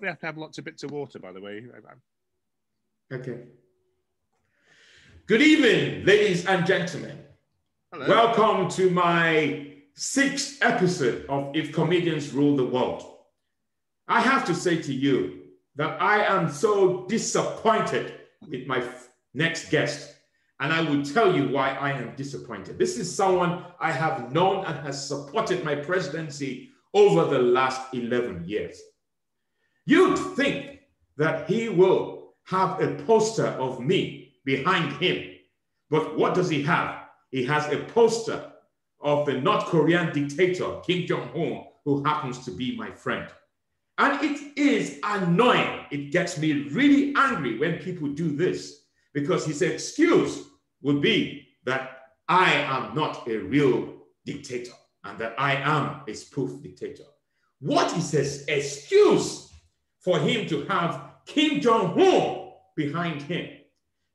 We have to have lots of bits of water, by the way. Okay. Good evening, ladies and gentlemen. Hello. Welcome to my sixth episode of If Comedians Rule the World. I have to say to you that I am so disappointed with my next guest. And I will tell you why I am disappointed. This is someone I have known and has supported my presidency over the last 11 years. You'd think that he will have a poster of me behind him. But what does he have? He has a poster of the North Korean dictator, Kim Jong un, who happens to be my friend. And it is annoying. It gets me really angry when people do this because his excuse would be that I am not a real dictator and that I am a spoof dictator. What is his excuse for him to have Kim Jong un behind him?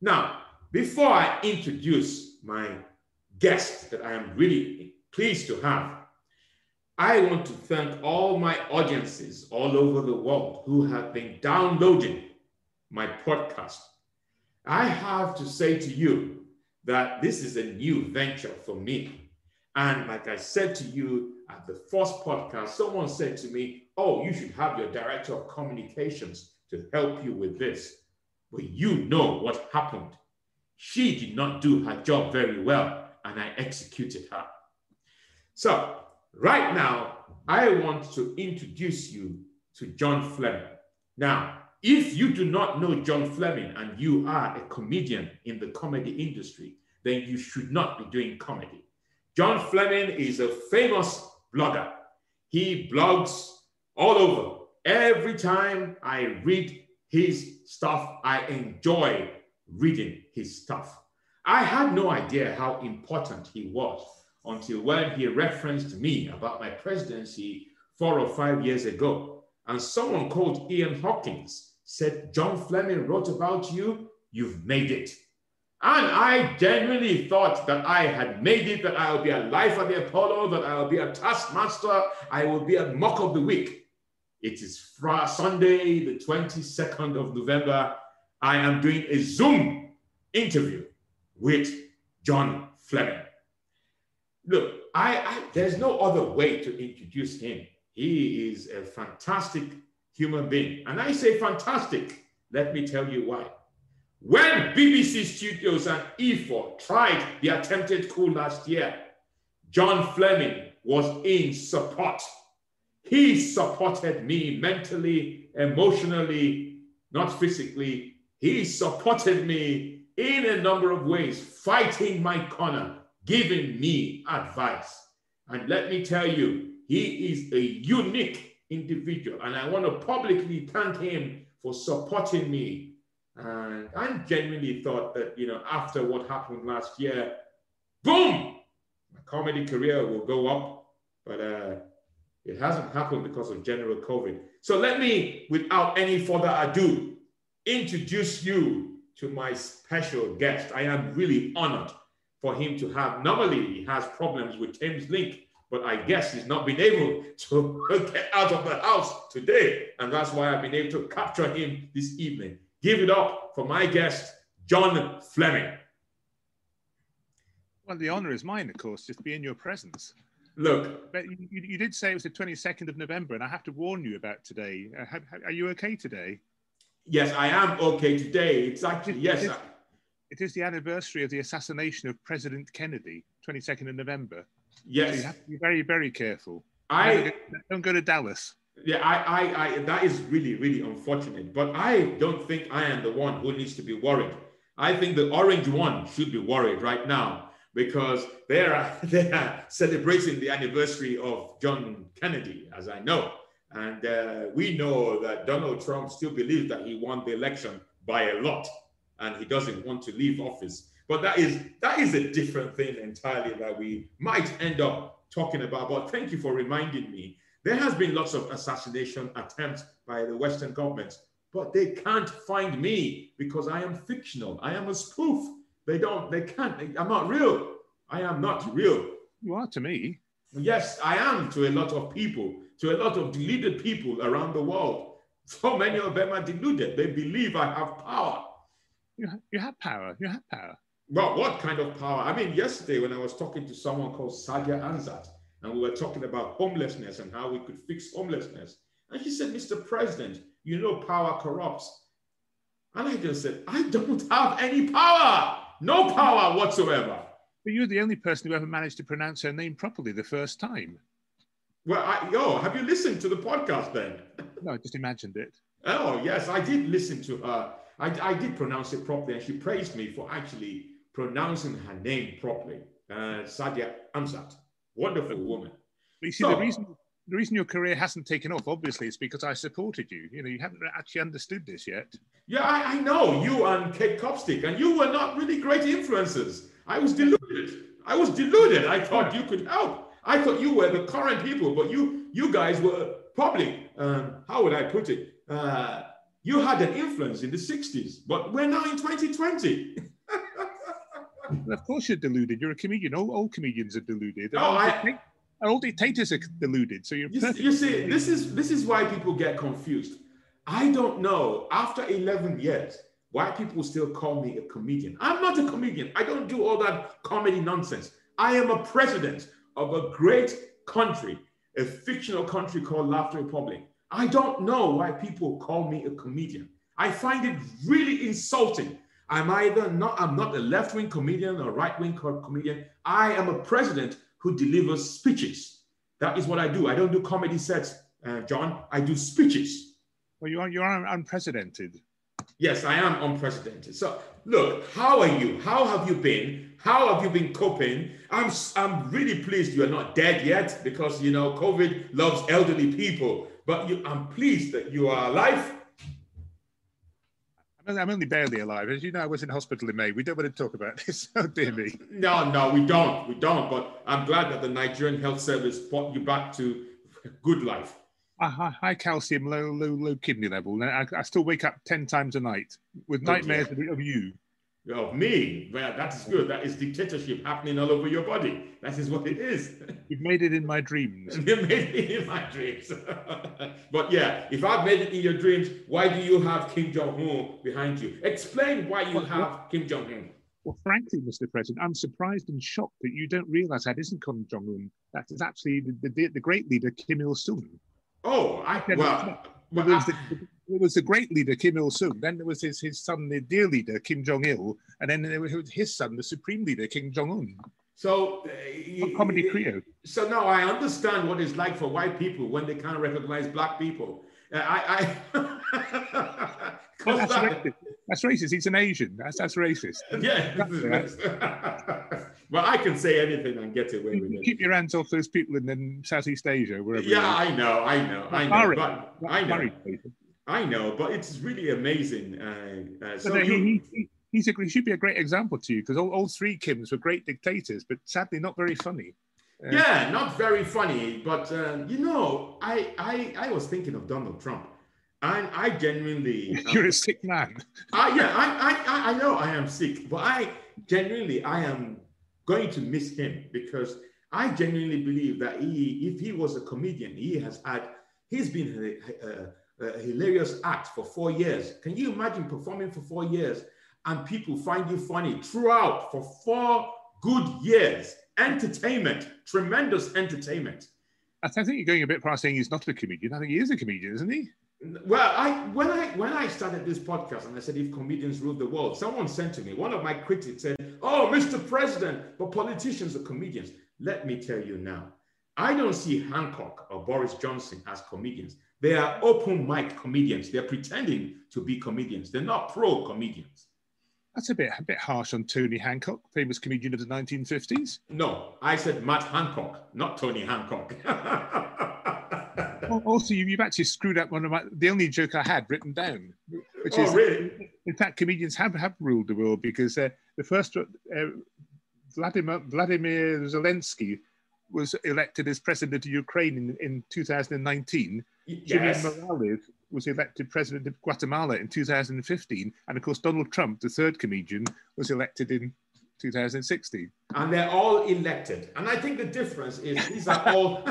Now, before I introduce my guest that I am really pleased to have, I want to thank all my audiences all over the world who have been downloading my podcast. I have to say to you that this is a new venture for me. And like I said to you at the first podcast, someone said to me, Oh, you should have your director of communications to help you with this. But you know what happened. She did not do her job very well, and I executed her. So, right now, I want to introduce you to John Fleming. Now, if you do not know John Fleming and you are a comedian in the comedy industry, then you should not be doing comedy. John Fleming is a famous blogger. He blogs all over. Every time I read his stuff, I enjoy reading his stuff. I had no idea how important he was until when he referenced me about my presidency four or five years ago. And someone called Ian Hawkins said, John Fleming wrote about you, you've made it. And I genuinely thought that I had made it, that I will be a life of the Apollo, that I will be a taskmaster, I will be a mock of the week. It is Friday, Sunday, the 22nd of November. I am doing a Zoom interview with John Fleming. Look, I, I, there's no other way to introduce him. He is a fantastic human being. And I say fantastic. Let me tell you why. When BBC Studios and E4 tried the attempted coup last year, John Fleming was in support. He supported me mentally, emotionally, not physically. He supported me in a number of ways, fighting my corner, giving me advice. And let me tell you, he is a unique individual. And I want to publicly thank him for supporting me. And I genuinely thought that, you know, after what happened last year, boom, my comedy career will go up. But uh, it hasn't happened because of general COVID. So let me, without any further ado, introduce you to my special guest. I am really honored for him to have. Normally, he has problems with Thameslink, but I guess he's not been able to get out of the house today. And that's why I've been able to capture him this evening. Give it up for my guest, John Fleming. Well, the honor is mine, of course, just to be in your presence. Look, but you, you, did say it was the 22nd of November, and I have to warn you about today. Uh, are you okay today? Yes, I am okay today. It's actually, yes. It is, it is the anniversary of the assassination of President Kennedy, 22nd of November. Yes. So you have to be very, very careful. I don't go to Dallas. Yeah, I, I, I, that is really, really unfortunate. But I don't think I am the one who needs to be worried. I think the orange one should be worried right now because they are, they are celebrating the anniversary of John Kennedy, as I know. And uh, we know that Donald Trump still believes that he won the election by a lot and he doesn't want to leave office. But that is that is a different thing entirely that we might end up talking about. But thank you for reminding me. There has been lots of assassination attempts by the Western governments, but they can't find me because I am fictional. I am a spoof. They don't, they can't, I'm not real. I am not real. You are to me. Yes, I am to a lot of people to a lot of deluded people around the world. So many of them are deluded. They believe I have power. You, you have power. You have power. Well, what kind of power? I mean, yesterday when I was talking to someone called Saadia Hamzat, and we were talking about homelessness and how we could fix homelessness. And she said, Mr. President, you know power corrupts. And I just said, I don't have any power, no power whatsoever. But you're the only person who ever managed to pronounce her name properly the first time. Well, I, yo, have you listened to the podcast then? No, I just imagined it. Oh, yes, I did listen to her. I, I did pronounce it properly, and she praised me for actually pronouncing her name properly. Uh, Saadia Hamzat, wonderful woman. But you see, so, the reason the reason your career hasn't taken off, obviously, is because I supported you. You know, you haven't actually understood this yet. Yeah, I, I know you and Kate Copstick, and you were not really great influences. I was deluded. I was deluded. I thought you could help. I thought you were the current people, but you you guys were probably um, how would I put it? Uh, you had an influence in the '60s, but we're now in 2020. of course, you're deluded. You're a comedian. All, all comedians are deluded. Oh, I, all dictators are deluded. So you're you, you see, this is this is why people get confused. I don't know. After 11 years, why people still call me a comedian. I'm not a comedian. I don't do all that comedy nonsense. I am a president of a great country, a fictional country called Laughter Republic. I don't know why people call me a comedian. I find it really insulting. I'm either not, I'm not a left-wing comedian or right-wing comedian. I am a president who delivers speeches. That is what I do. I don't do comedy sets, uh, John. I do speeches. Well, you are you are unprecedented. Yes, I am unprecedented. So, look, how are you? How have you been? How have you been coping? I'm I'm really pleased you are not dead yet because you know COVID loves elderly people. But you, I'm pleased that you are alive I'm only barely alive. As you know, I was in hospital in May. We don't want to talk about this. Oh, dear me. No, no, we don't. We don't. But I'm glad that the Nigerian Health Service brought you back to a good life. Uh, high calcium, low, low, low kidney level. I, I still wake up 10 times a night with nightmares of you of me. Well, that is good. That is dictatorship happening all over your body. That is what it is. You've made it in my dreams. you made it in my dreams. but yeah, if I've made it in your dreams, why do you have Kim Jong Un behind you? Explain why you have Kim Jong Un. Well, frankly, Mr. President, I'm surprised and shocked that you don't realize that isn't Kim Jong Un. That is actually the, the, the great leader, Kim Il sung. Oh, I, well, well, I, there was the great leader Kim Il Sung. Then there was his, his son, the dear leader Kim Jong Il, and then there was his son, the supreme leader Kim Jong Un. So, uh, comedy trio. So now I understand what it's like for white people when they can't recognize black people. Uh, I, I that's, that, racist. that's racist. He's an Asian. That's that's racist. Yeah. well, I can say anything and get away with it. Keep your hands off those people in, in Southeast Asia, wherever. Yeah, I know, I know, I know. But, I know. I know, but it's really amazing. Uh, uh, so no, he, he, he's a, he should be a great example to you because all, all three Kims were great dictators, but sadly not very funny. Uh, yeah, not very funny. But uh, you know, I, I I was thinking of Donald Trump, and I genuinely you're um, a sick man. I, yeah, I, I I know I am sick, but I genuinely I am going to miss him because I genuinely believe that he, if he was a comedian, he has had he's been a, a, a hilarious act for four years. Can you imagine performing for four years and people find you funny throughout for four good years? Entertainment, tremendous entertainment. I think you're going a bit far saying he's not a comedian. I think he is a comedian, isn't he? Well, I when I when I started this podcast and I said if comedians rule the world, someone sent to me. One of my critics said, "Oh, Mr. President, but politicians are comedians." Let me tell you now, I don't see Hancock or Boris Johnson as comedians. They are open mic comedians. They're pretending to be comedians. They're not pro comedians. That's a bit a bit harsh on Tony Hancock, famous comedian of the 1950s. No, I said Matt Hancock, not Tony Hancock. also, you, have actually screwed up one of my the only joke I had written down, which oh, is really? in fact comedians have have ruled the world because uh, the first uh, Vladimir Vladimir Zelensky was elected as president of Ukraine in, in 2019 yes. Jimmy Morales was elected president of Guatemala in 2015. And of course, Donald Trump, the third comedian, was elected in 2016. And they're all elected. And I think the difference is these are all.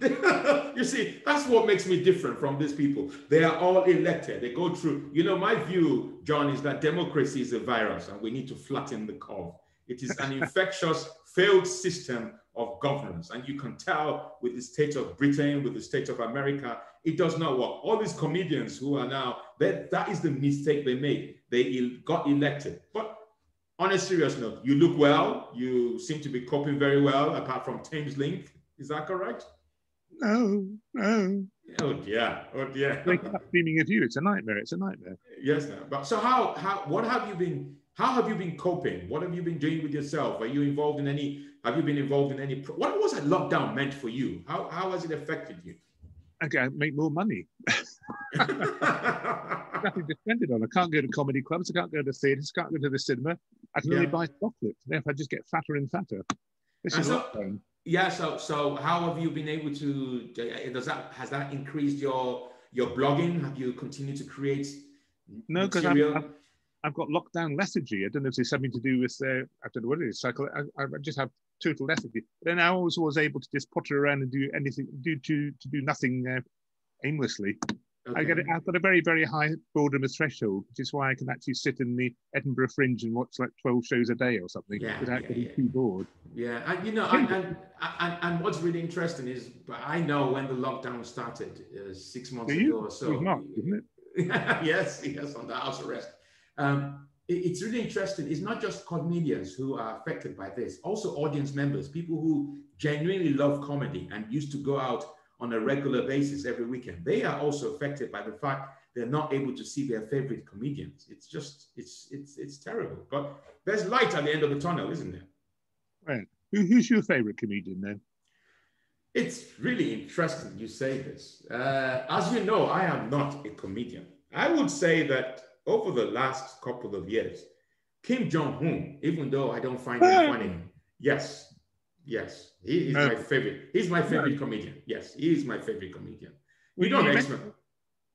you see, that's what makes me different from these people. They are all elected. They go through. You know, my view, John, is that democracy is a virus, and we need to flatten the curve. It is an infectious, failed system of governance, and you can tell with the state of Britain, with the state of America, it does not work. All these comedians who are now that that is the mistake they made. They got elected, but on a serious note, you look well. You seem to be coping very well, apart from Thameslink. Is that correct? No, no. Oh dear, oh dear. They keep dreaming of you. It's a nightmare. It's a nightmare. Yes, no. but so how how what have you been? How have you been coping? What have you been doing with yourself? Are you involved in any? Have you been involved in any? What was that lockdown meant for you? How how has it affected you? I can make more money. Nothing to spend it on. I can't go to comedy clubs. I can't go to theatres. Can't go to the cinema. I can yeah. only buy chocolate. Therefore, I just get fatter and fatter. This is so, lockdown. Yeah. So, so how have you been able to? Does that has that increased your your blogging? Have you continued to create? No, because I've, I've, got lockdown lethargy. I don't know if it's something to do with uh, I don't know what it is. Cycle. I, I just have total lethargy. Then I always was able to just potter around and do anything, do to to do nothing uh, aimlessly. Okay. I get it. I've got a very, very high boredom threshold, which is why I can actually sit in the Edinburgh Fringe and watch like 12 shows a day or something yeah, without yeah, getting yeah. too bored. Yeah, and you know, and, and, and, and, what's really interesting is I know when the lockdown started uh, six months ago or so. Not, isn't it? yes, yes, on the house arrest. Um, it's really interesting. It's not just comedians who are affected by this, also audience members, people who genuinely love comedy and used to go out on a regular basis every weekend. They are also affected by the fact they're not able to see their favorite comedians. It's just, it's, it's, it's terrible. But there's light at the end of the tunnel, isn't there? Right. who's your favorite comedian then? It's really interesting you say this. Uh, as you know, I am not a comedian. I would say that over the last couple of years, Kim Jong Un, even though I don't find him funny, yes, Yes, he is my favorite. He's my favorite comedian. Yes, he is my favorite comedian. We don't you mentioned,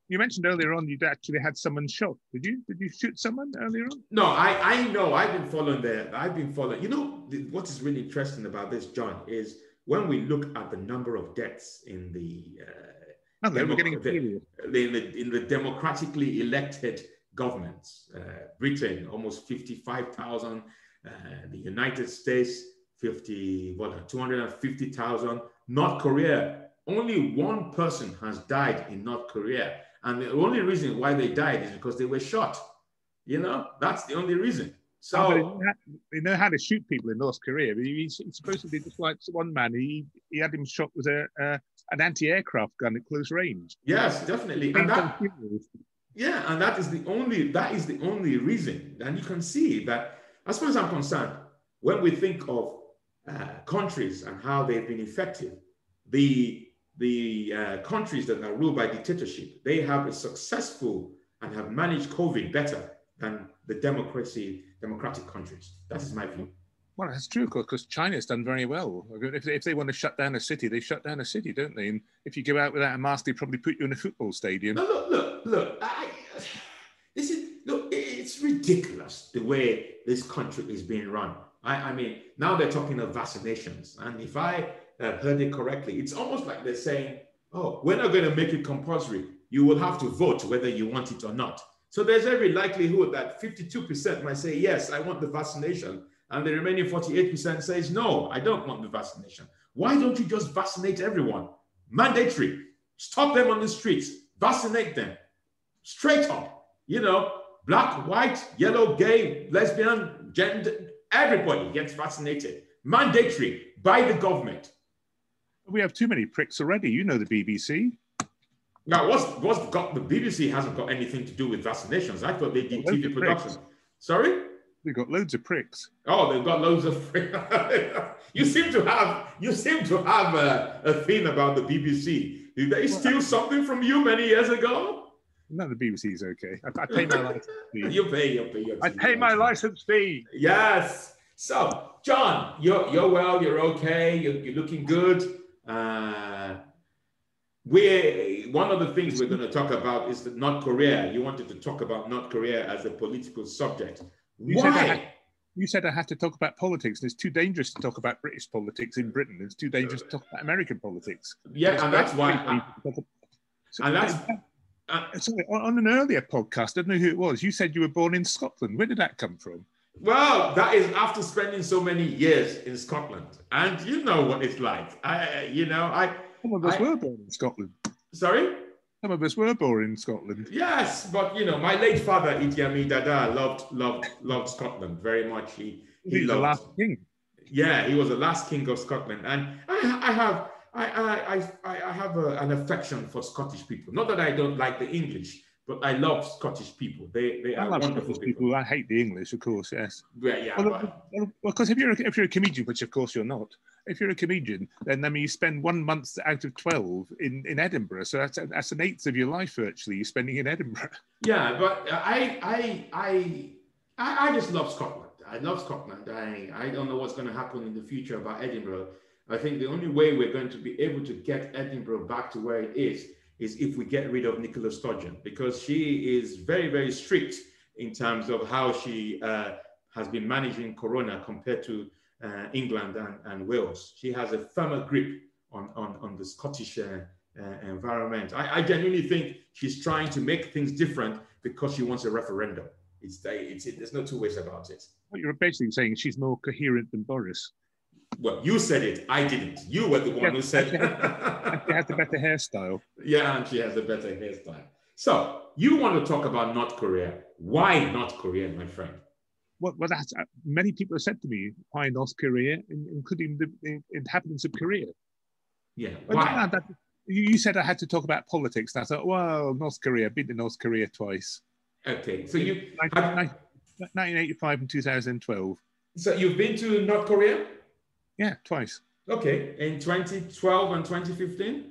you mentioned earlier on you'd actually had someone shot. Did you? Did you shoot someone earlier on? No, I I know. I've been following the. I've been following. You know what is really interesting about this, John, is when we look at the number of deaths in the. Uh, oh, we're getting the, in the in the democratically elected governments. Uh, Britain almost fifty five thousand. Uh, the United States 50, what, 250,000. North Korea, only one person has died in North Korea. And the only reason why they died is because they were shot. You know, that's the only reason. So oh, they know how to shoot people in North Korea. He's, he's supposedly just like one man. He he had him shot with a uh, an anti-aircraft gun at close range. Yes, definitely. And that, yeah, and that is the only that is the only reason. And you can see that, as far as I'm concerned, when we think of uh, countries and how they've been effective. The, the uh, countries that are ruled by dictatorship, they have a successful and have managed COVID better than the democracy, democratic countries. That is my view. Well, that's true, because China's done very well. If, if they want to shut down a city, they shut down a city, don't they? And if you go out without a mask, they probably put you in a football stadium. No, look, look, look. I, this is look. It's ridiculous the way this country is being run. I, I mean, now they're talking of vaccinations. And if I uh, heard it correctly, it's almost like they're saying, oh, we're not going to make it compulsory. You will have to vote whether you want it or not. So there's every likelihood that 52% might say, yes, I want the vaccination. And the remaining 48% says, no, I don't want the vaccination. Why don't you just vaccinate everyone? Mandatory. Stop them on the streets. Vaccinate them. Straight up. You know, black, white, yellow, gay, lesbian, gender, Everybody gets vaccinated, mandatory by the government. We have too many pricks already. You know the BBC. Now, what's, what's got the BBC hasn't got anything to do with vaccinations. I thought they did TV production. Pricks. Sorry? They've got loads of pricks. Oh, they've got loads of pricks. you seem to have you seem to have a, a thing about the BBC. Did they steal something from you many years ago? No, the BBC is okay. I, I pay my license fee. you pay, you pay. Your I pay my license fee. Yes. So, John, you're you're well. You're okay. You're, you're looking good. Uh, we one of the things we're going to talk about is North Korea. You wanted to talk about North Korea as a political subject. You Why? Said had, You said I had to talk about politics, and it's too dangerous to talk about British politics in Britain. It's too dangerous to talk about American politics. Yeah, and that's why. I, so, and that's. Uh, sorry, on an earlier podcast, I don't know who it was. You said you were born in Scotland. Where did that come from? Well, that is after spending so many years in Scotland, and you know what it's like. I, you know, I. Some of us were born in Scotland. Sorry. Some of us were born in Scotland. Yes, but you know, my late father, Idi Amin Dada, loved loved loved Scotland very much. He he, loved, the last king. Yeah, he was the last king of Scotland, and I, I have I I I, I have a, an affection for Scottish people. Not that I don't like the English, but I love Scottish people. They they I are wonderful people. people. I hate the English, of course. Yes. Yeah, yeah. Well, well, because if you're a, if you're a comedian, which of course you're not, if you're a comedian, then I mean you spend one month out of twelve in, in Edinburgh, so that's that's an eighth of your life virtually you're spending in Edinburgh. Yeah, but I I I I, I just love Scotland. I love Scotland. I I don't know what's going to happen in the future about Edinburgh. I think the only way we're going to be able to get Edinburgh back to where it is is if we get rid of Nicola Sturgeon, because she is very, very strict in terms of how she uh, has been managing Corona compared to uh, England and, and, Wales. She has a firmer grip on, on, on the Scottish uh, uh environment. I, I, genuinely think she's trying to make things different because she wants a referendum. It's, it's, it, there's no two ways about it. Well, you're basically saying is she's more coherent than Boris. Well, you said it. I didn't. You were the one who said. She has, the better hairstyle. Yeah, and she has a better hairstyle. So you want to talk about North Korea? Why North Korea, my friend? Well, well that's, uh, many people have said to me, why North Korea, including the, the inhabitants of Korea. Yeah. But why? That, you said I had to talk about politics. And I thought, well, North Korea. I've been to North Korea twice. Okay, so you 1985 and 2012. So you've been to North Korea? Yeah, twice. Okay, in 2012 and 2015?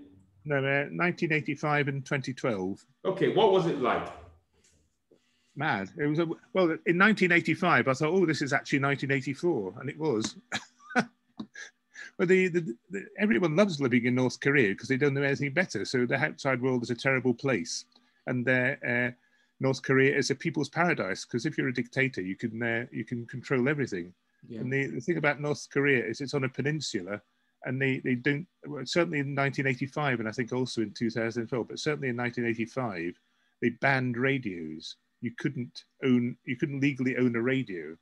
No, uh, 1985 and 2012. Okay, what was it like? Mad. It was a, well in 1985. I thought, oh, this is actually 1984, and it was. but the, the, the, everyone loves living in North Korea because they don't know anything better. So the outside world is a terrible place, and uh, North Korea is a people's paradise because if you're a dictator, you can uh, you can control everything. Yeah. And the, the thing about North Korea is it's on a peninsula and they, they don't, certainly in 1985, and I think also in 2004, but certainly in 1985, they banned radios. You couldn't own, you couldn't legally own a radio.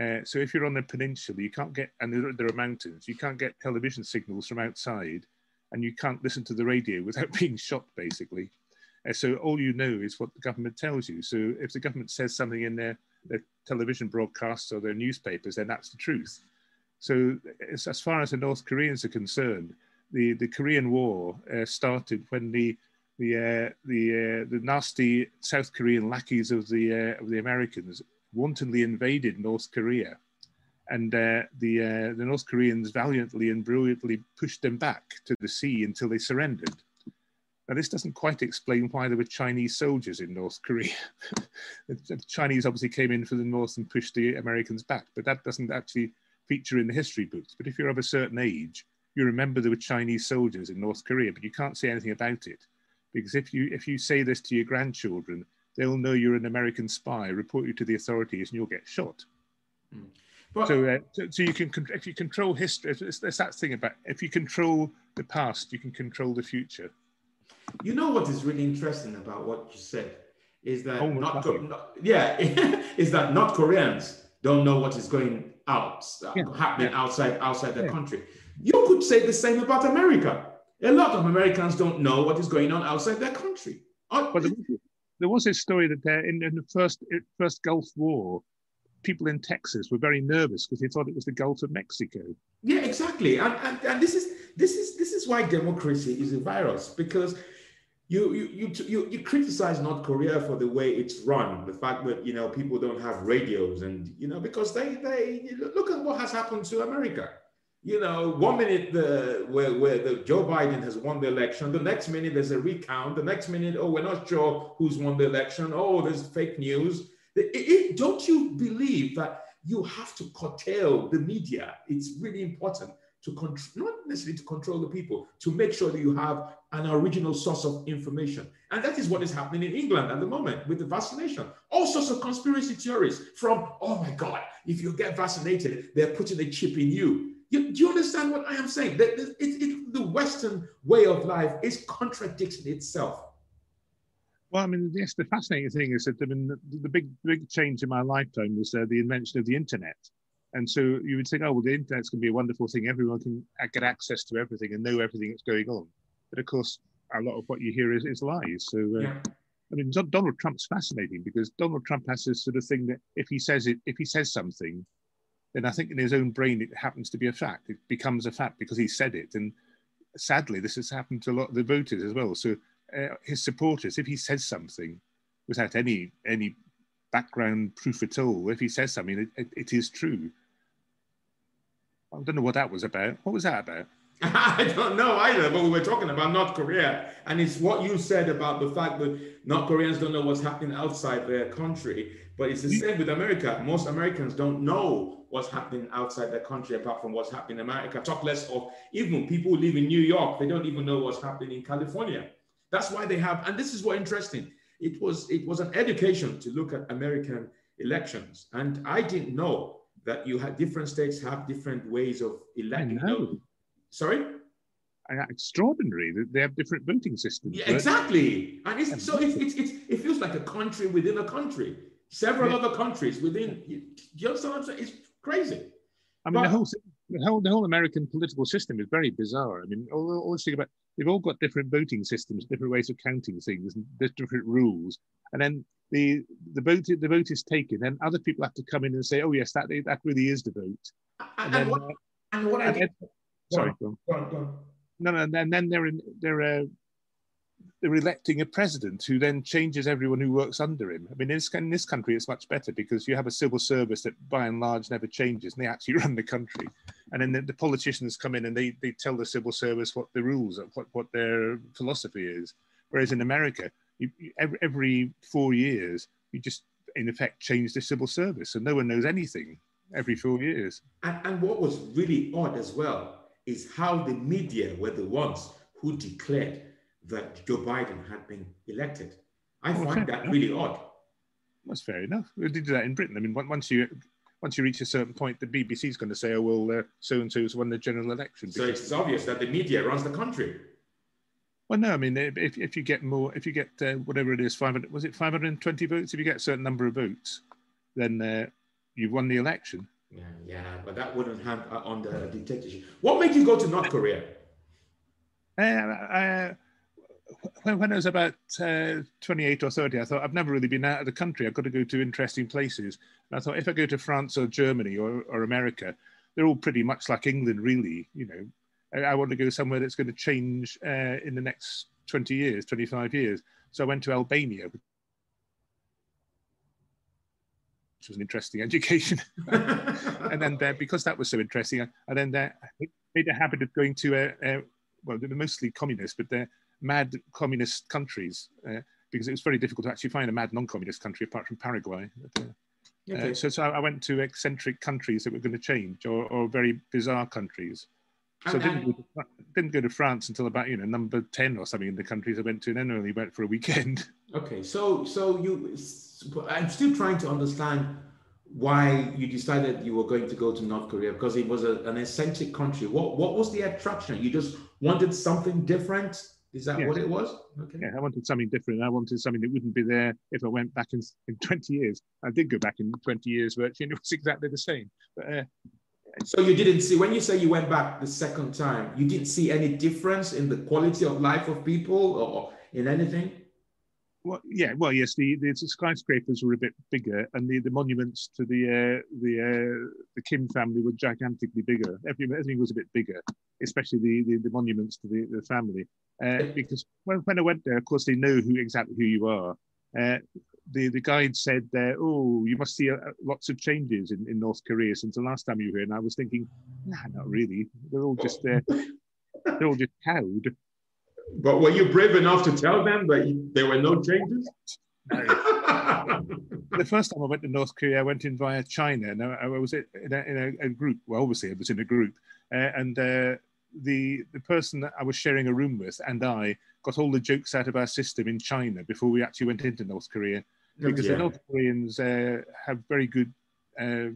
Uh, so if you're on a peninsula, you can't get, and there, there are mountains, you can't get television signals from outside, and you can't listen to the radio without being shot, basically. Uh, so all you know is what the government tells you. So if the government says something in their, their television broadcasts or their newspapers, then that's the truth. So as far as the North Koreans are concerned, the, the Korean War uh, started when the the uh, the uh, the nasty South Korean lackeys of the uh, of the Americans wantonly invaded North Korea, and uh, the uh, the North Koreans valiantly and brilliantly pushed them back to the sea until they surrendered. Now, this doesn't quite explain why there were Chinese soldiers in North Korea. the Chinese obviously came in from the North and pushed the Americans back, but that doesn't actually feature in the history books. But if you're of a certain age, you remember there were Chinese soldiers in North Korea, but you can't say anything about it. Because if you, if you say this to your grandchildren, they'll know you're an American spy, report you to the authorities, and you'll get shot. Mm. But, so, uh, so, so, you can if you control history. It's, it's that thing about if you control the past, you can control the future. You know what is really interesting about what you said is that not, not, yeah is that North Koreans don't know what is going out uh, yeah. happening yeah. outside outside their yeah. country. You could say the same about America. A lot of Americans don't know what is going on outside their country. Uh, there was a story that there, in, in the first first Gulf War, people in Texas were very nervous because they thought it was the Gulf of Mexico. Yeah, exactly. And, and, and this is this is this is why democracy is a virus because you, you, you, you, you criticize North Korea for the way it's run, the fact that, you know, people don't have radios and, you know, because they, they look at what has happened to America. You know, one minute the, where, where the Joe Biden has won the election, the next minute there's a recount, the next minute, oh, we're not sure who's won the election, oh, there's fake news. It, it, don't you believe that you have to curtail the media? It's really important to control, not necessarily to control the people, to make sure that you have an original source of information. And that is what is happening in England at the moment with the vaccination. All sorts of conspiracy theories from, oh my God, if you get vaccinated, they're putting a chip in you. you do you understand what I am saying? It, it, the Western way of life is contradicting itself. Well, I mean, yes, the fascinating thing is that I mean, the, the big, big change in my lifetime was uh, the invention of the internet. And so you would think, oh, well, the internet's going to be a wonderful thing. Everyone can get access to everything and know everything that's going on. But of course, a lot of what you hear is, is lies. So, uh, yeah. I mean, Donald Trump's fascinating because Donald Trump has this sort of thing that if he says it, if he says something, then I think in his own brain it happens to be a fact. It becomes a fact because he said it. And sadly, this has happened to a lot of the voters as well. So uh, his supporters, if he says something without any any background proof at all, if he says something, it, it, it is true. I don't know what that was about. What was that about? I don't know either, but we were talking about North Korea. And it's what you said about the fact that North Koreans don't know what's happening outside their country. But it's the mm. same with America. Most Americans don't know what's happening outside their country apart from what's happening in America. Talk less of even people who live in New York, they don't even know what's happening in California. That's why they have, and this is what interesting. It was it was an education to look at American elections. And I didn't know that you have different states have different ways of electing. I know. Sorry? Extraordinary that they have different voting systems. Yeah, exactly. And it's, so it's, it's, it's, it feels like a country within a country, several yeah. other countries within. Do you understand what I'm saying? It's crazy. I mean, but, the, whole, the whole the whole American political system is very bizarre. I mean, all, all this thing about they've all got different voting systems, different ways of counting things, and there's different rules. And then the the vote the vote is taken, and other people have to come in and say, "Oh yes, that that really is the vote." And, and, then, what, uh, and what I sorry, go on. Go on, go on. No, no, and then they're in, they're uh, they're electing a president who then changes everyone who works under him. I mean, in this, in this country, it's much better because you have a civil service that, by and large, never changes, and they actually run the country. And then the, the politicians come in and they they tell the civil service what the rules are, what what their philosophy is. Whereas in America, you, every, every four years, you just in effect change the civil service, and no one knows anything every four years. And, and what was really odd as well is how the media were the ones who declared that Joe Biden had been elected. I oh, find that enough. really odd. That's fair enough. We did that in Britain. I mean, once you once you reach a certain point, the BBC is going to say, "Oh well, so and so's won the general election." So it's obvious that the media runs the country. Well, no, I mean, if, if you get more, if you get uh, whatever it is, 500, was it 520 votes? If you get a certain number of votes, then uh, you've won the election. Yeah, yeah, but that wouldn't have uh, on the dictatorship. What made you go to North Korea? Uh, uh, when, I was about uh, 28 or 30, I thought, I've never really been out of the country. I've got to go to interesting places. And I thought, if I go to France or Germany or, or America, they're all pretty much like England, really. You know, I, I want to go somewhere that's going to change uh, in the next 20 years, 25 years. So I went to Albania, which was an interesting education. and then there, because that was so interesting, I, I then there, made a habit of going to, uh, uh, well, they're mostly communist, but they're mad communist countries, uh, because it was very difficult to actually find a mad non-communist country apart from Paraguay. But, uh, okay. So, so I went to eccentric countries that were going to change, or, or very bizarre countries. So I didn't, go to, didn't go to France until about you know number ten or something in the countries I went to, and then only went for a weekend. Okay, so so you, I'm still trying to understand why you decided you were going to go to North Korea because it was a, an eccentric country. What what was the attraction? You just wanted something different. Is that yes. what it was? Okay. Yeah, I wanted something different. I wanted something that wouldn't be there if I went back in, in 20 years. I did go back in 20 years virtually, and it was exactly the same. But uh, so you didn't see when you say you went back the second time, you didn't see any difference in the quality of life of people or in anything? Well, yeah, well, yes, the, the skyscrapers were a bit bigger, and the, the monuments to the uh, the uh, the Kim family were gigantically bigger. Everything, everything was a bit bigger, especially the, the, the monuments to the, the family. Uh, because when, when I went there, of course, they know who exactly who you are. Uh, the, the guide said, "Oh, you must see uh, lots of changes in, in North Korea since the last time you were here." And I was thinking, "Nah, not really. They're all just uh, they're all just cowed." But were you brave enough to tell them that there were no changes? the first time I went to North Korea, I went in via China, and I, I was in, a, in a, group. Well, obviously, I was in a group, uh, and uh, the the person that I was sharing a room with and I got all the jokes out of our system in China before we actually went into North Korea, because yeah. the North Koreans uh, have very good uh,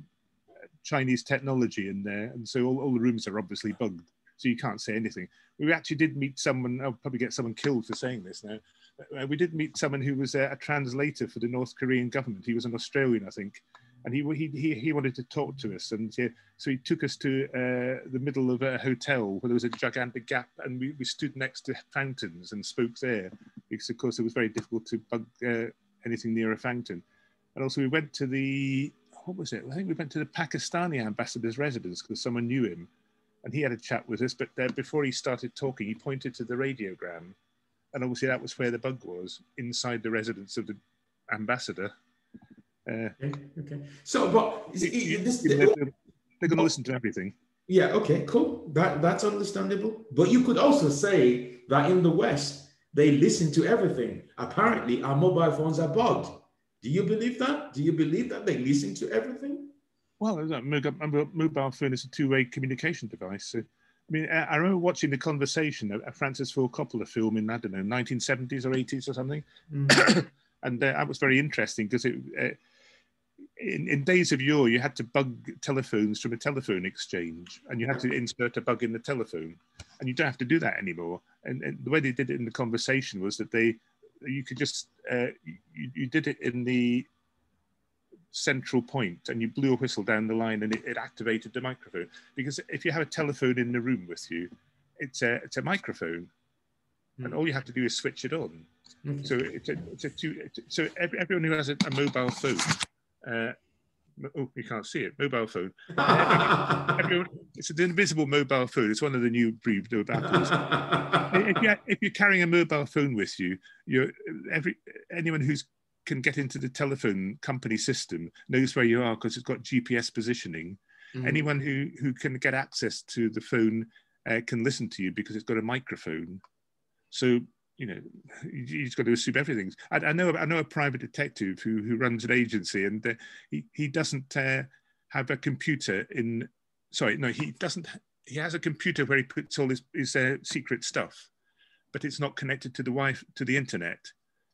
Chinese technology in there, and so all, all the rooms are obviously bugged, so you can't say anything. We actually did meet someone. I'll probably get someone killed for saying this now. Uh, we did meet someone who was a translator for the North Korean government. He was an Australian, I think, and he he he, he wanted to talk to us, and so he took us to uh, the middle of a hotel where there was a gigantic gap, and we, we stood next to fountains and spoke there, because of course it was very difficult to bug uh, anything near a fountain. And also we went to the what was it? I think we went to the Pakistani ambassador's residence because someone knew him, and he had a chat with us. But uh, before he started talking, he pointed to the radiogram, and obviously that was where the bug was inside the residence of the ambassador. Uh, okay, okay. So, but is, is this, they're, they're going to listen to everything. Yeah. Okay. Cool. That that's understandable. But you could also say that in the West they listen to everything. Apparently, our mobile phones are bugged. Do you believe that? Do you believe that they listen to everything? Well, a mobile phone is a two-way communication device. So, I mean, I remember watching the conversation, a Francis Ford Coppola film in, I don't know, 1970s or 80s or something. Mm. and uh, that was very interesting because it, uh, in, in, days of yore, you had to bug telephones from a telephone exchange and you had to insert a bug in the telephone. And you don't have to do that anymore. And, and the way they did it in the conversation was that they, you could just, uh, you, you, did it in the central point and you blew a whistle down the line and it, it, activated the microphone. Because if you have a telephone in the room with you, it's a, it's a microphone. Mm. And all you have to do is switch it on. Okay. So it's a, it's a two, it's a, so everyone who has a, a mobile phone uh, oh, you can't see it. Mobile phone. Everyone, it's an invisible mobile phone. It's one of the new breed of Apple's. if, you, if you're carrying a mobile phone with you, you're every anyone who's can get into the telephone company system knows where you are because it's got GPS positioning. Mm-hmm. Anyone who who can get access to the phone uh, can listen to you because it's got a microphone. So you know, he's got to assume everything. I, I, know I know a private detective who who runs an agency, and uh, he he doesn't uh, have a computer in. Sorry, no, he doesn't. He has a computer where he puts all his his uh, secret stuff, but it's not connected to the wife to the internet.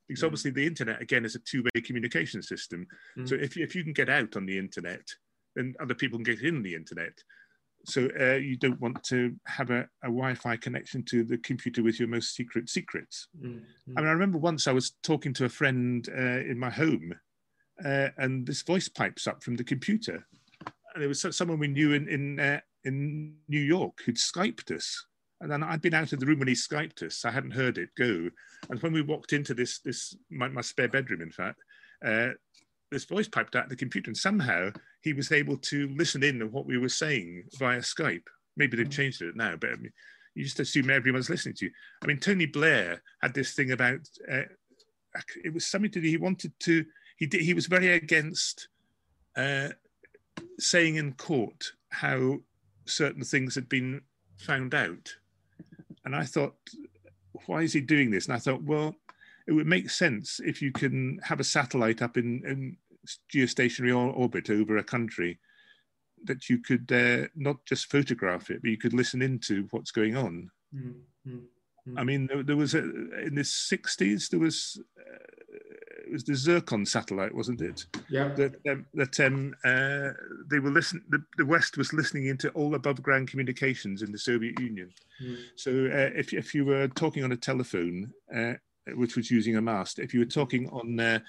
Because mm. obviously the internet again is a two-way communication system. Mm. So if if you can get out on the internet, then other people can get in the internet so uh, you don't want to have a, a, Wi-Fi connection to the computer with your most secret secrets. Mm-hmm. I mean, I remember once I was talking to a friend uh, in my home, uh, and this voice pipes up from the computer, and it was someone we knew in in uh, in New York who'd skyped us. And then I'd been out of the room when he skyped us. I hadn't heard it go. And when we walked into this this my, my spare bedroom, in fact, uh, this voice piped out the computer, and somehow he was able to listen in on what we were saying via Skype. Maybe they've changed it now, but I mean, you just assume everyone's listening to you. I mean, Tony Blair had this thing about uh, it was something to do. He wanted to. He did, he was very against uh, saying in court how certain things had been found out, and I thought, why is he doing this? And I thought, well, it would make sense if you can have a satellite up in, in geostationary orbit over a country that you could uh, not just photograph it, but you could listen into what's going on. Mm-hmm. I mean, there, there, was a, in the 60s, there was was the Zircon satellite, wasn't it? Yeah. That um, that um, uh, they were listening. The, the, West was listening into all above ground communications in the Soviet Union. Mm. So uh, if if you were talking on a telephone, uh, which was using a mast. If you were talking on uh,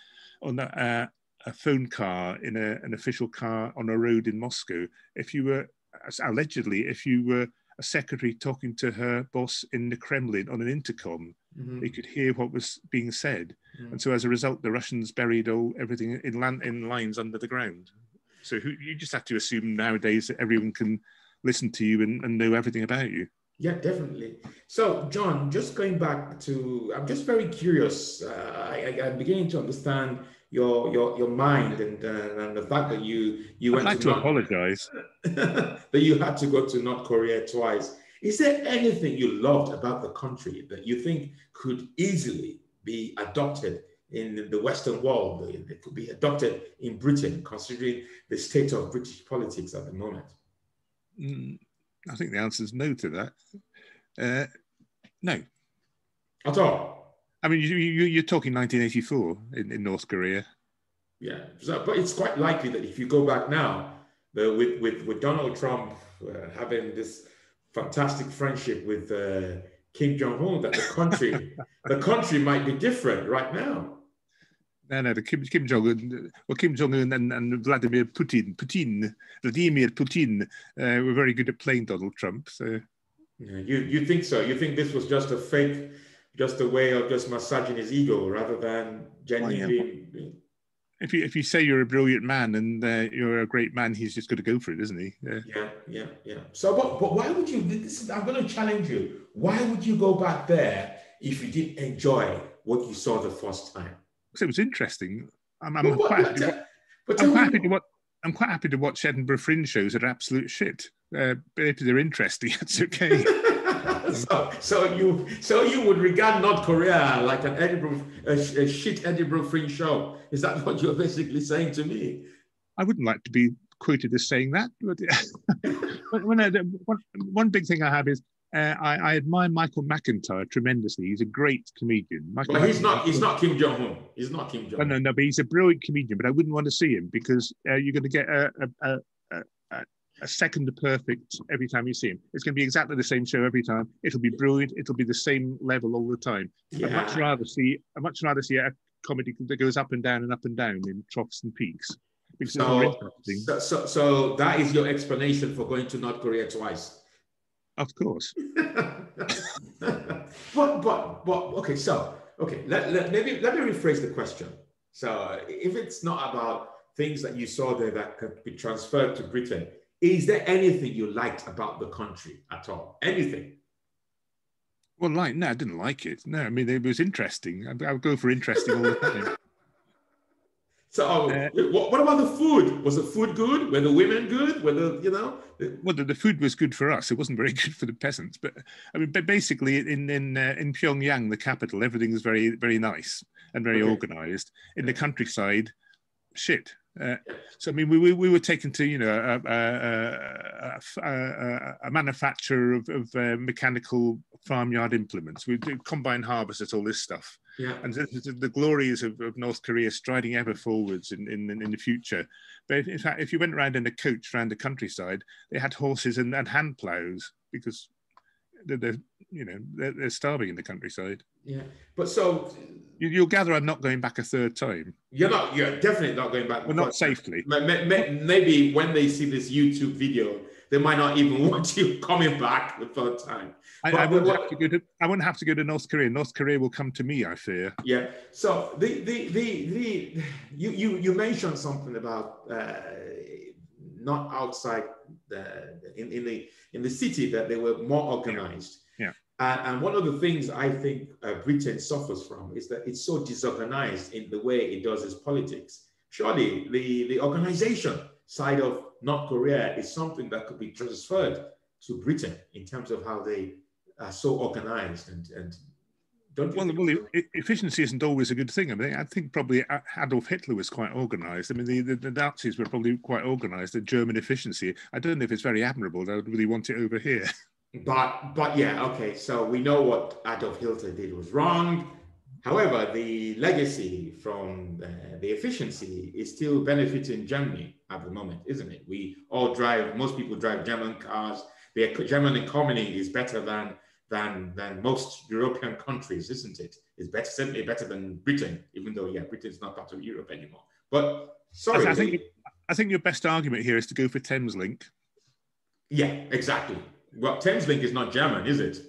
on a, a, phone car in a, an official car on a road in Moscow, if you were allegedly, if you were a secretary talking to her boss in the Kremlin on an intercom, mm-hmm. they could hear what was being said, mm-hmm. and so as a result, the Russians buried all everything in land in lines under the ground. So who, you just have to assume nowadays that everyone can listen to you and, and know everything about you. Yeah, definitely. So, John, just going back to, I'm just very curious. Uh, I, am beginning to understand your your your mind and uh, and the fact that you you I'd went like to, to apologize that you had to go to North Korea twice. Is there anything you loved about the country that you think could easily be adopted in the Western world? It could be adopted in Britain, considering the state of British politics at the moment. Mm I think the answer is no to that. Uh, no. At all? I mean, you, you, you're talking 1984 in, in North Korea. Yeah, so, but it's quite likely that if you go back now, the, with, with, with Donald Trump uh, having this fantastic friendship with uh, Kim Jong Un, that the country the country might be different right now. No, no, the Kim, Kim Jong Un, well, Kim Jong Un and, and Vladimir Putin, Putin, Vladimir Putin, uh, were very good at playing Donald Trump. So, yeah, you you think so? You think this was just a fake, just a way of just massaging his ego rather than genuinely? If you if you say you're a brilliant man and uh, you're a great man, he's just going to go for it, isn't he? Yeah, yeah, yeah. yeah. So, but but why would you? This is, I'm going to challenge you. Why would you go back there if you didn't enjoy what you saw the first time? Because it was interesting. I'm, I'm but, quite, happy, to, but I'm quite happy to watch. I'm quite happy to watch Edinburgh Fringe shows that are absolute shit. Uh, but if they're interesting, it's okay. so, so you so you would regard North Korea like an Edinburgh a, a shit Edinburgh Fringe show? Is that what you're basically saying to me? I wouldn't like to be quoted as saying that, but when I, one, one big thing I have is uh, I, I, admire Michael McIntyre tremendously. He's a great comedian. Michael well, he's not. He's not Kim Jong Un. He's not Kim Jong. Un. No, no, no, but he's a brilliant comedian. But I wouldn't want to see him because uh, you're going to get a, a, a second perfect every time you see him. It's going to be exactly the same show every time. It'll be brilliant. It'll be the same level all the time. Yeah. I'd much rather see. I much rather see a comedy that goes up and down and up and down in troughs and peaks. Because so, so, so, so that is your explanation for going to North Korea twice. Of course. but but but okay. So okay. Let, let maybe let me rephrase the question. So if it's not about things that you saw there that could be transferred to Britain, is there anything you liked about the country at all? Anything? Well, like, no, I didn't like it. No, I mean, it was interesting. I, I would go for interesting all the time. So, uh, what, what, about the food? Was the food good? Were the women good? Were the, you know? Well, the, the, food was good for us. It wasn't very good for the peasants. But I mean, but basically, in in uh, in Pyongyang, the capital, everything is very very nice and very okay. organized. In the countryside, shit. Uh, so I mean, we, we, we were taken to you know a, a, a, a manufacturer of, of uh, mechanical farmyard implements. We do combine harvesters, all this stuff. Yeah. And the, the glories of, of, North Korea striding ever forwards in, in, in the future. But in fact, if you went around in a coach around the countryside, they had horses and, and hand plows because they're, they're you know they're, they're starving in the countryside. Yeah, but so you, will gather I'm not going back a third time. You're not. You're definitely not going back. Well, not safely. Maybe when they see this YouTube video, they might not even want you coming back the third time. I, I wouldn't have to go to. I wouldn't have to go to North Korea. North Korea will come to me. I fear. Yeah. So the the the the you you you mentioned something about uh, not outside the in, in the in the city that they were more organized. And, and, one of the things I think uh, Britain suffers from is that it's so disorganized in the way it does its politics. Surely the, the organization side of North Korea is something that could be transferred to Britain in terms of how they are so organized and, and don't well, well efficiency isn't always a good thing. I mean, I think probably Adolf Hitler was quite organized. I mean, the, the, the, Nazis were probably quite organized. The German efficiency, I don't know if it's very admirable. I would really want it over here. But but yeah, okay. So we know what Adolf Hitler did was wrong. However, the legacy from the, the efficiency is still benefiting Germany at the moment, isn't it? We all drive. Most people drive German cars. The German economy is better than than than most European countries, isn't it? It's better, certainly better than Britain, even though yeah, Britain is not part of Europe anymore. But sorry, I think I think your best argument here is to go for Thameslink. Yeah, exactly. Well, Thameslink is not German, is it?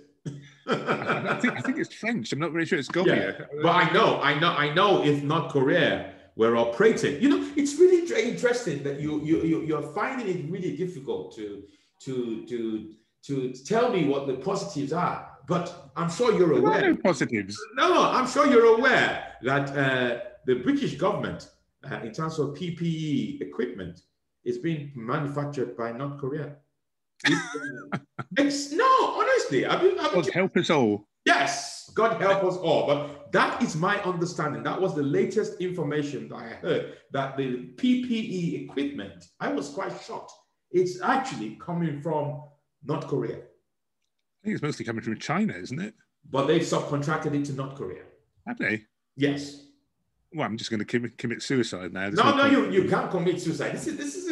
I, think, I think it's French. I'm not very sure it's Govia. Yeah. But I know, I know, I know. If North Korea were operating, you know, it's really interesting that you you, you you're finding it really difficult to to to to tell me what the positives are. But I'm sure you're aware. No positives. No, no, I'm sure you're aware that uh, the British government, uh, in terms of PPE equipment, is being manufactured by North Korea it's no, honestly. I mean, God help us all. Yes, God help us all. But that is my understanding. That was the latest information that I heard that the PPE equipment, I was quite shocked. It's actually coming from North Korea. I think it's mostly coming from China, isn't it? But they've subcontracted it to North Korea. Have they? Yes. Well, I'm just going to commit, commit suicide now. There's no, no, you, you can't commit suicide. This is this is.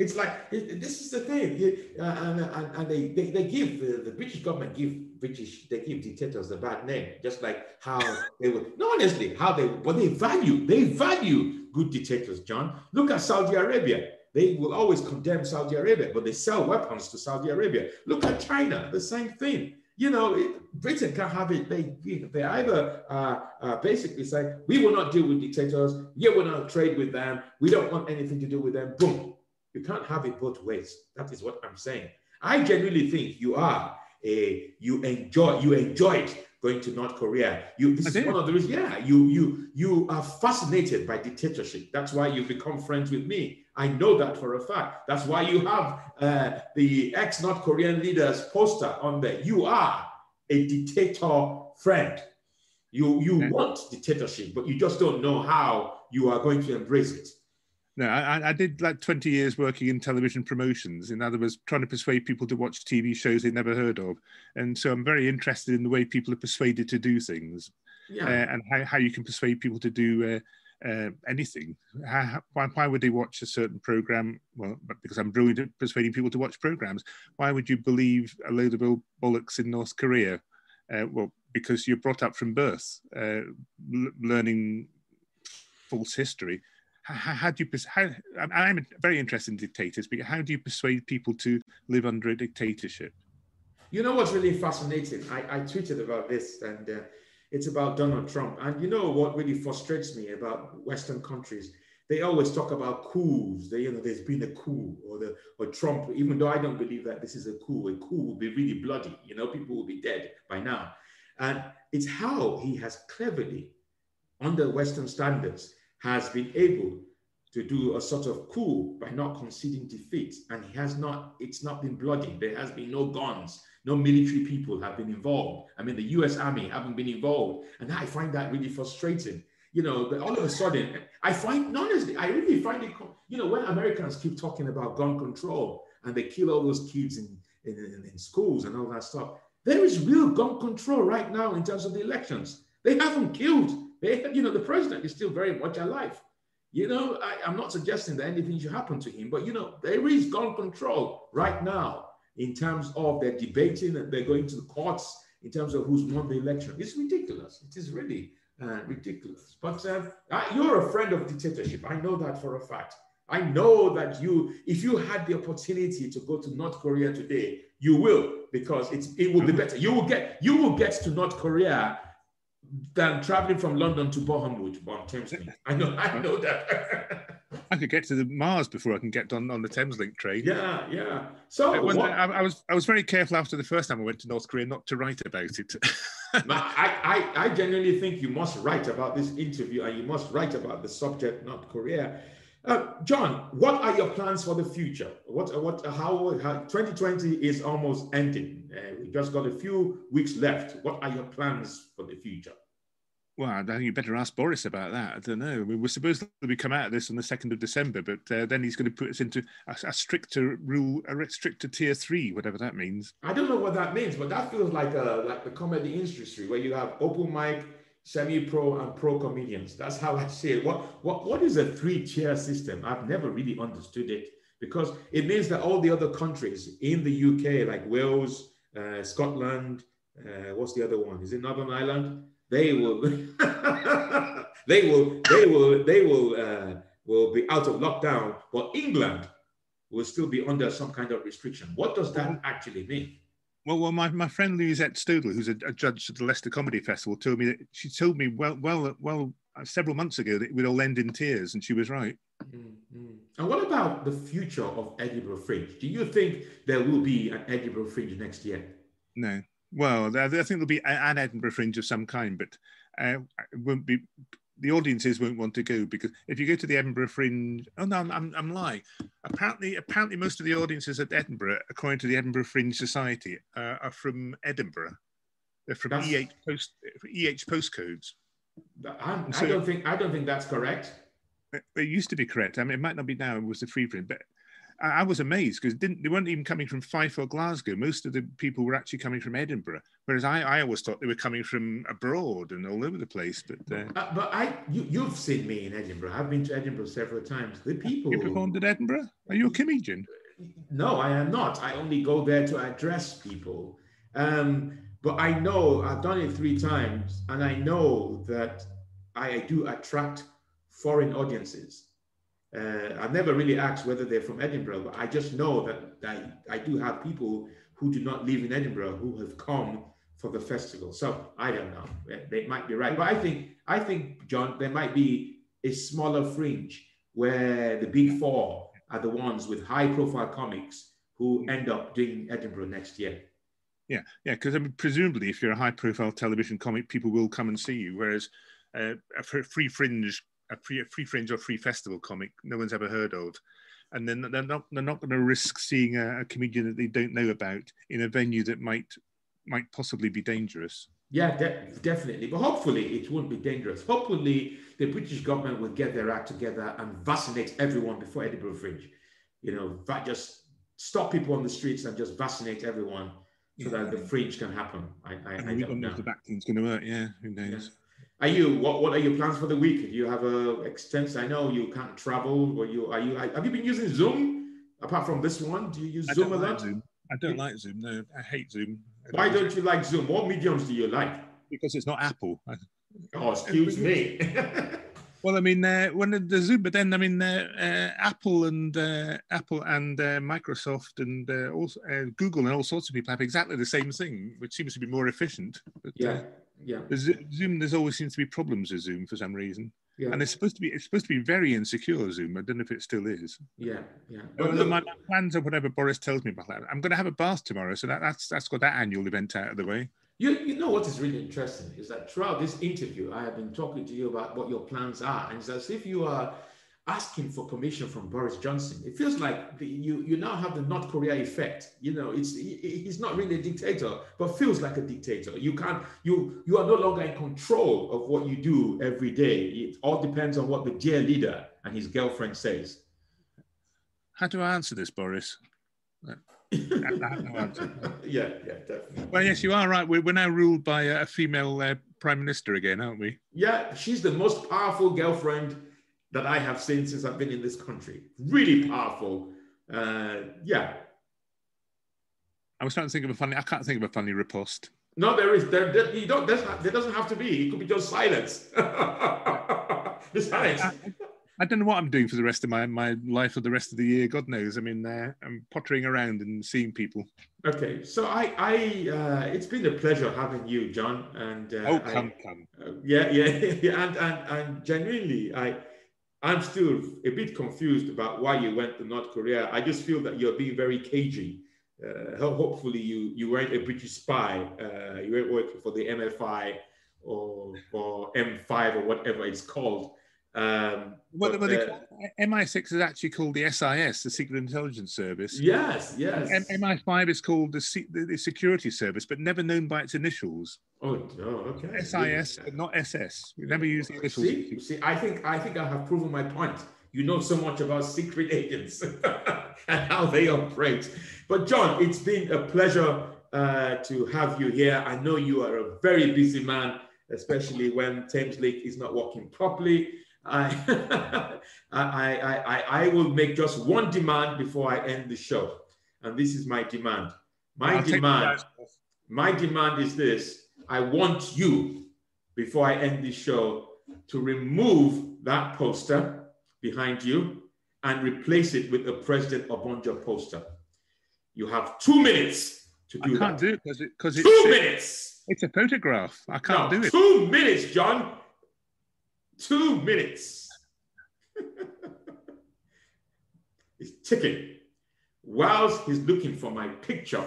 It's like this is the thing, uh, and, and, and they, they, they give the, the British government give British they give dictators a bad name, just like how they would. No, honestly, how they but they value they value good dictators. John, look at Saudi Arabia. They will always condemn Saudi Arabia, but they sell weapons to Saudi Arabia. Look at China, the same thing. You know, it, Britain can't have it. They they either uh, uh, basically say we will not deal with dictators. Yeah, we'll not trade with them. We don't want anything to do with them. Boom you can't have it both ways. That is what I'm saying. I genuinely think you are a you enjoy you enjoyed going to North Korea. You this is one of the reasons. Yeah, you you you are fascinated by dictatorship. That's why you become friends with me. I know that for a fact. That's why you have uh, the ex North Korean leader's poster on there. You are a dictator friend. You you okay. want dictatorship, but you just don't know how you are going to embrace it. No, I, I, did like 20 years working in television promotions. In other words, trying to persuade people to watch TV shows they never heard of. And so I'm very interested in the way people are persuaded to do things yeah. uh, and how, how you can persuade people to do uh, uh, anything. How, why, why would they watch a certain program? Well, because I'm brilliant at persuading people to watch programs. Why would you believe a load of old bollocks in North Korea? Uh, well, because you're brought up from birth, uh, learning false history how, how do you how i'm very interested in dictators but how do you persuade people to live under a dictatorship you know what's really fascinating i, I tweeted about this and uh, it's about donald trump and you know what really frustrates me about western countries they always talk about coups. They, you know, there's been a coup or the or Trump. Even though I don't believe that this is a coup, a coup will be really bloody. You know, people will be dead by now. And it's how he has cleverly, under Western standards, has been able to do a sort of coup by not conceding defeat. And he has not, it's not been bloody. There has been no guns, no military people have been involved. I mean, the US Army haven't been involved. And I find that really frustrating. You know, but all of a sudden, I find, honestly, I really find it, you know, when Americans keep talking about gun control and they kill all those kids in, in, in, in schools and all that stuff, there is real gun control right now in terms of the elections. They haven't killed they, you know, the president is still very much alive. You know, I, am not suggesting that anything should happen to him, but you know, there is gun control right now in terms of they're debating and they're going to the courts in terms of who's won the election. It's ridiculous. It is really uh, ridiculous. But uh, you're a friend of dictatorship. I know that for a fact. I know that you, if you had the opportunity to go to North Korea today, you will because it's it will be better. You will get you will get to North Korea than traveling from London to Bournemouth on Thameslink. I know, I know that. I could get to the Mars before I can get on, on the Thameslink train. Yeah, yeah. So I, I, was I was very careful after the first time I went to North Korea not to write about it. I, I, I genuinely think you must write about this interview and you must write about the subject not Korea. Uh, John, what are your plans for the future? What, what, how, how 2020 is almost ending. Uh, we just got a few weeks left. What are your plans for the future? Well, I think you better ask Boris about that. I don't know. I mean, we're supposed to be come out of this on the second of December, but uh, then he's going to put us into a, a, stricter rule, a stricter tier three, whatever that means. I don't know what that means, but that feels like a like the comedy industry where you have open mic, semi-pro, and pro comedians. That's how I see it. What what what is a three-tier system? I've never really understood it because it means that all the other countries in the UK, like Wales, uh, Scotland, uh, what's the other one? Is it Northern Ireland? they will they will they will they will uh, will be out of lockdown, but England will still be under some kind of restriction. What does that actually mean? Well, well, my, my friend Louisette Stodel, who's a, a, judge at the Leicester Comedy Festival, told me that she told me well, well, well, uh, several months ago that it would all end in tears, and she was right. Mm-hmm. And what about the future of Edinburgh Fringe? Do you think there will be an Edinburgh Fringe next year? No. Well, I think there'll be an Edinburgh Fringe of some kind, but uh, it won't be. The audiences won't want to go because if you go to the Edinburgh Fringe, oh no, I'm, I'm, I'm lying. Apparently, apparently, most of the audiences at Edinburgh, according to the Edinburgh Fringe Society, uh, are from Edinburgh. They're from that's, EH post EH postcodes. So, I don't think I don't think that's correct. It, it used to be correct. I mean, it might not be now. It was the free print, but I, I was amazed because didn't they weren't even coming from Fife or Glasgow. Most of the people were actually coming from Edinburgh, whereas I, I always thought they were coming from abroad and all over the place. But uh, uh, but I you, you've seen me in Edinburgh. I've been to Edinburgh several times. The people you performed at Edinburgh. Are you a comedian? No, I am not. I only go there to address people. Um, but I know I've done it three times, and I know that I do attract foreign audiences. Uh, I've never really asked whether they're from Edinburgh, but I just know that I, I do have people who do not live in Edinburgh who have come for the festival. So I don't know. They might be right, but I think I think John, there might be a smaller fringe where the big four are the ones with high-profile comics who end up doing Edinburgh next year. Yeah, yeah, because I mean, presumably, if you're a high-profile television comic, people will come and see you. Whereas uh, a free fringe a free, a free fringe or free festival comic no one's ever heard of and then they're not they're not going to risk seeing a, a, comedian that they don't know about in a venue that might might possibly be dangerous. Yeah, de- definitely. But hopefully it won't be dangerous. Hopefully the British government will get their act together and vaccinate everyone before Edinburgh Fringe. You know, just stop people on the streets and just vaccinate everyone so yeah. that the fringe can happen. I, I, I we don't know if the vaccine's going to work. Yeah, who knows? Yeah. Are you what? What are your plans for the week? Do you have a extensive? I know you can't travel. Or you are you? Have you been using Zoom apart from this one? Do you use I Zoom a lot? Like Zoom. I don't like Zoom. No, I hate Zoom. I Why don't you like Zoom? What mediums do you like? Because it's not Apple. Oh, excuse me. well, I mean, uh, when the Zoom, but then I mean, uh, uh, Apple and uh, Apple and uh, Microsoft and uh, also Google and all sorts of people have exactly the same thing, which seems to be more efficient. But, yeah yeah. Zoom, there's always seems to be problems with Zoom for some reason. Yeah. And it's supposed to be it's supposed to be very insecure Zoom. I don't know if it still is. Yeah, yeah. But look, my, plans or whatever Boris tells me about that. I'm going to have a bath tomorrow, so that, that's that's got that annual event out of the way. You, you know what is really interesting is that throughout this interview, I have been talking to you about what your plans are, and it's as if you are asking for permission from Boris Johnson. It feels like the, you you now have the North Korea effect. You know, it's he, he's not really a dictator, but feels like a dictator. You can't you you are no longer in control of what you do every day. It all depends on what the dear leader and his girlfriend says. How do I answer this, Boris? yeah, yeah, definitely. Well, yes, you are right. We're, we're now ruled by a female uh, prime minister again, aren't we? Yeah, she's the most powerful girlfriend that I have seen since I've been in this country. Really powerful. Uh, yeah. I was trying to think of a funny. I can't think of a funny riposte. No, there is. There, there you don't. There doesn't have to be. It could be just silence. the silence. I, I, don't know what I'm doing for the rest of my, my life or the rest of the year. God knows. I mean, uh, I'm pottering around and seeing people. Okay, so I, I, uh, it's been a pleasure having you, John. And uh, oh, come, I, come. Uh, yeah, yeah, yeah, and and and genuinely, I I'm still a bit confused about why you went to North Korea. I just feel that you're being very cagey. Uh, hopefully, you you weren't a British spy. Uh, you weren't working for the MFI or or M5 or whatever it's called. Um, but, uh, MI6 is actually called the SIS, the Secret Intelligence Service. Yes, yes. M- MI5 is called the, the, the, Security Service, but never known by its initials. Oh, oh okay. SIS, yeah. not SS. We never use the initials. See, see, I think I think I have proven my point. You know so much about secret agents and how they operate. But John, it's been a pleasure uh, to have you here. I know you are a very busy man, especially when Thameslink is not working properly. I, I, I, I, will make just one demand before I end the show. And this is my demand. My I'll demand, my demand is this. I want you, before I end this show, to remove that poster behind you and replace it with a President Obasanjo poster. You have two minutes to do that. I can't that. do it because it, cause it's two minutes. It's a photograph. I can't no, do it. Two minutes, John. Two minutes. He's ticking. Whilst he's looking for my picture,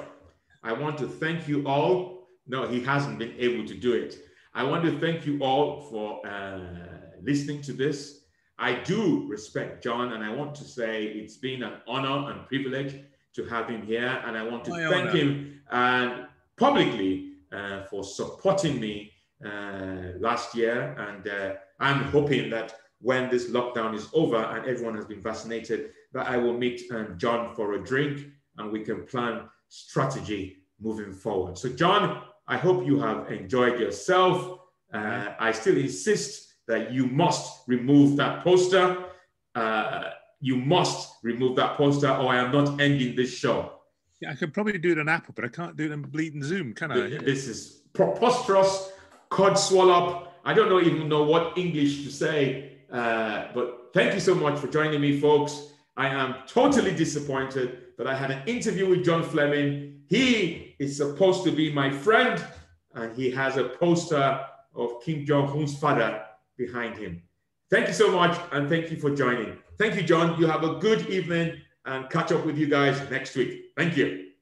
I want to thank you all. No, he hasn't been able to do it. I want to thank you all for uh, listening to this. I do respect John, and I want to say it's been an honor and privilege to have him here. And I want to my thank honor. him and publicly uh, for supporting me uh, last year. And uh, I'm hoping that when this lockdown is over and everyone has been vaccinated, that I will meet um, John for a drink and we can plan strategy moving forward. So, John, I hope you have enjoyed yourself. Uh, I still insist that you must remove that poster. Uh, you must remove that poster, or I am not ending this show. Yeah, I could probably do it on Apple, but I can't do it on bleeding Zoom, can I? This is preposterous, cod codswallop. I don't know, even know what English to say. Uh, but thank you so much for joining me, folks. I am totally disappointed that I had an interview with John Fleming. He is supposed to be my friend, and he has a poster of Kim Jong Un's father behind him. Thank you so much, and thank you for joining. Thank you, John. You have a good evening, and catch up with you guys next week. Thank you.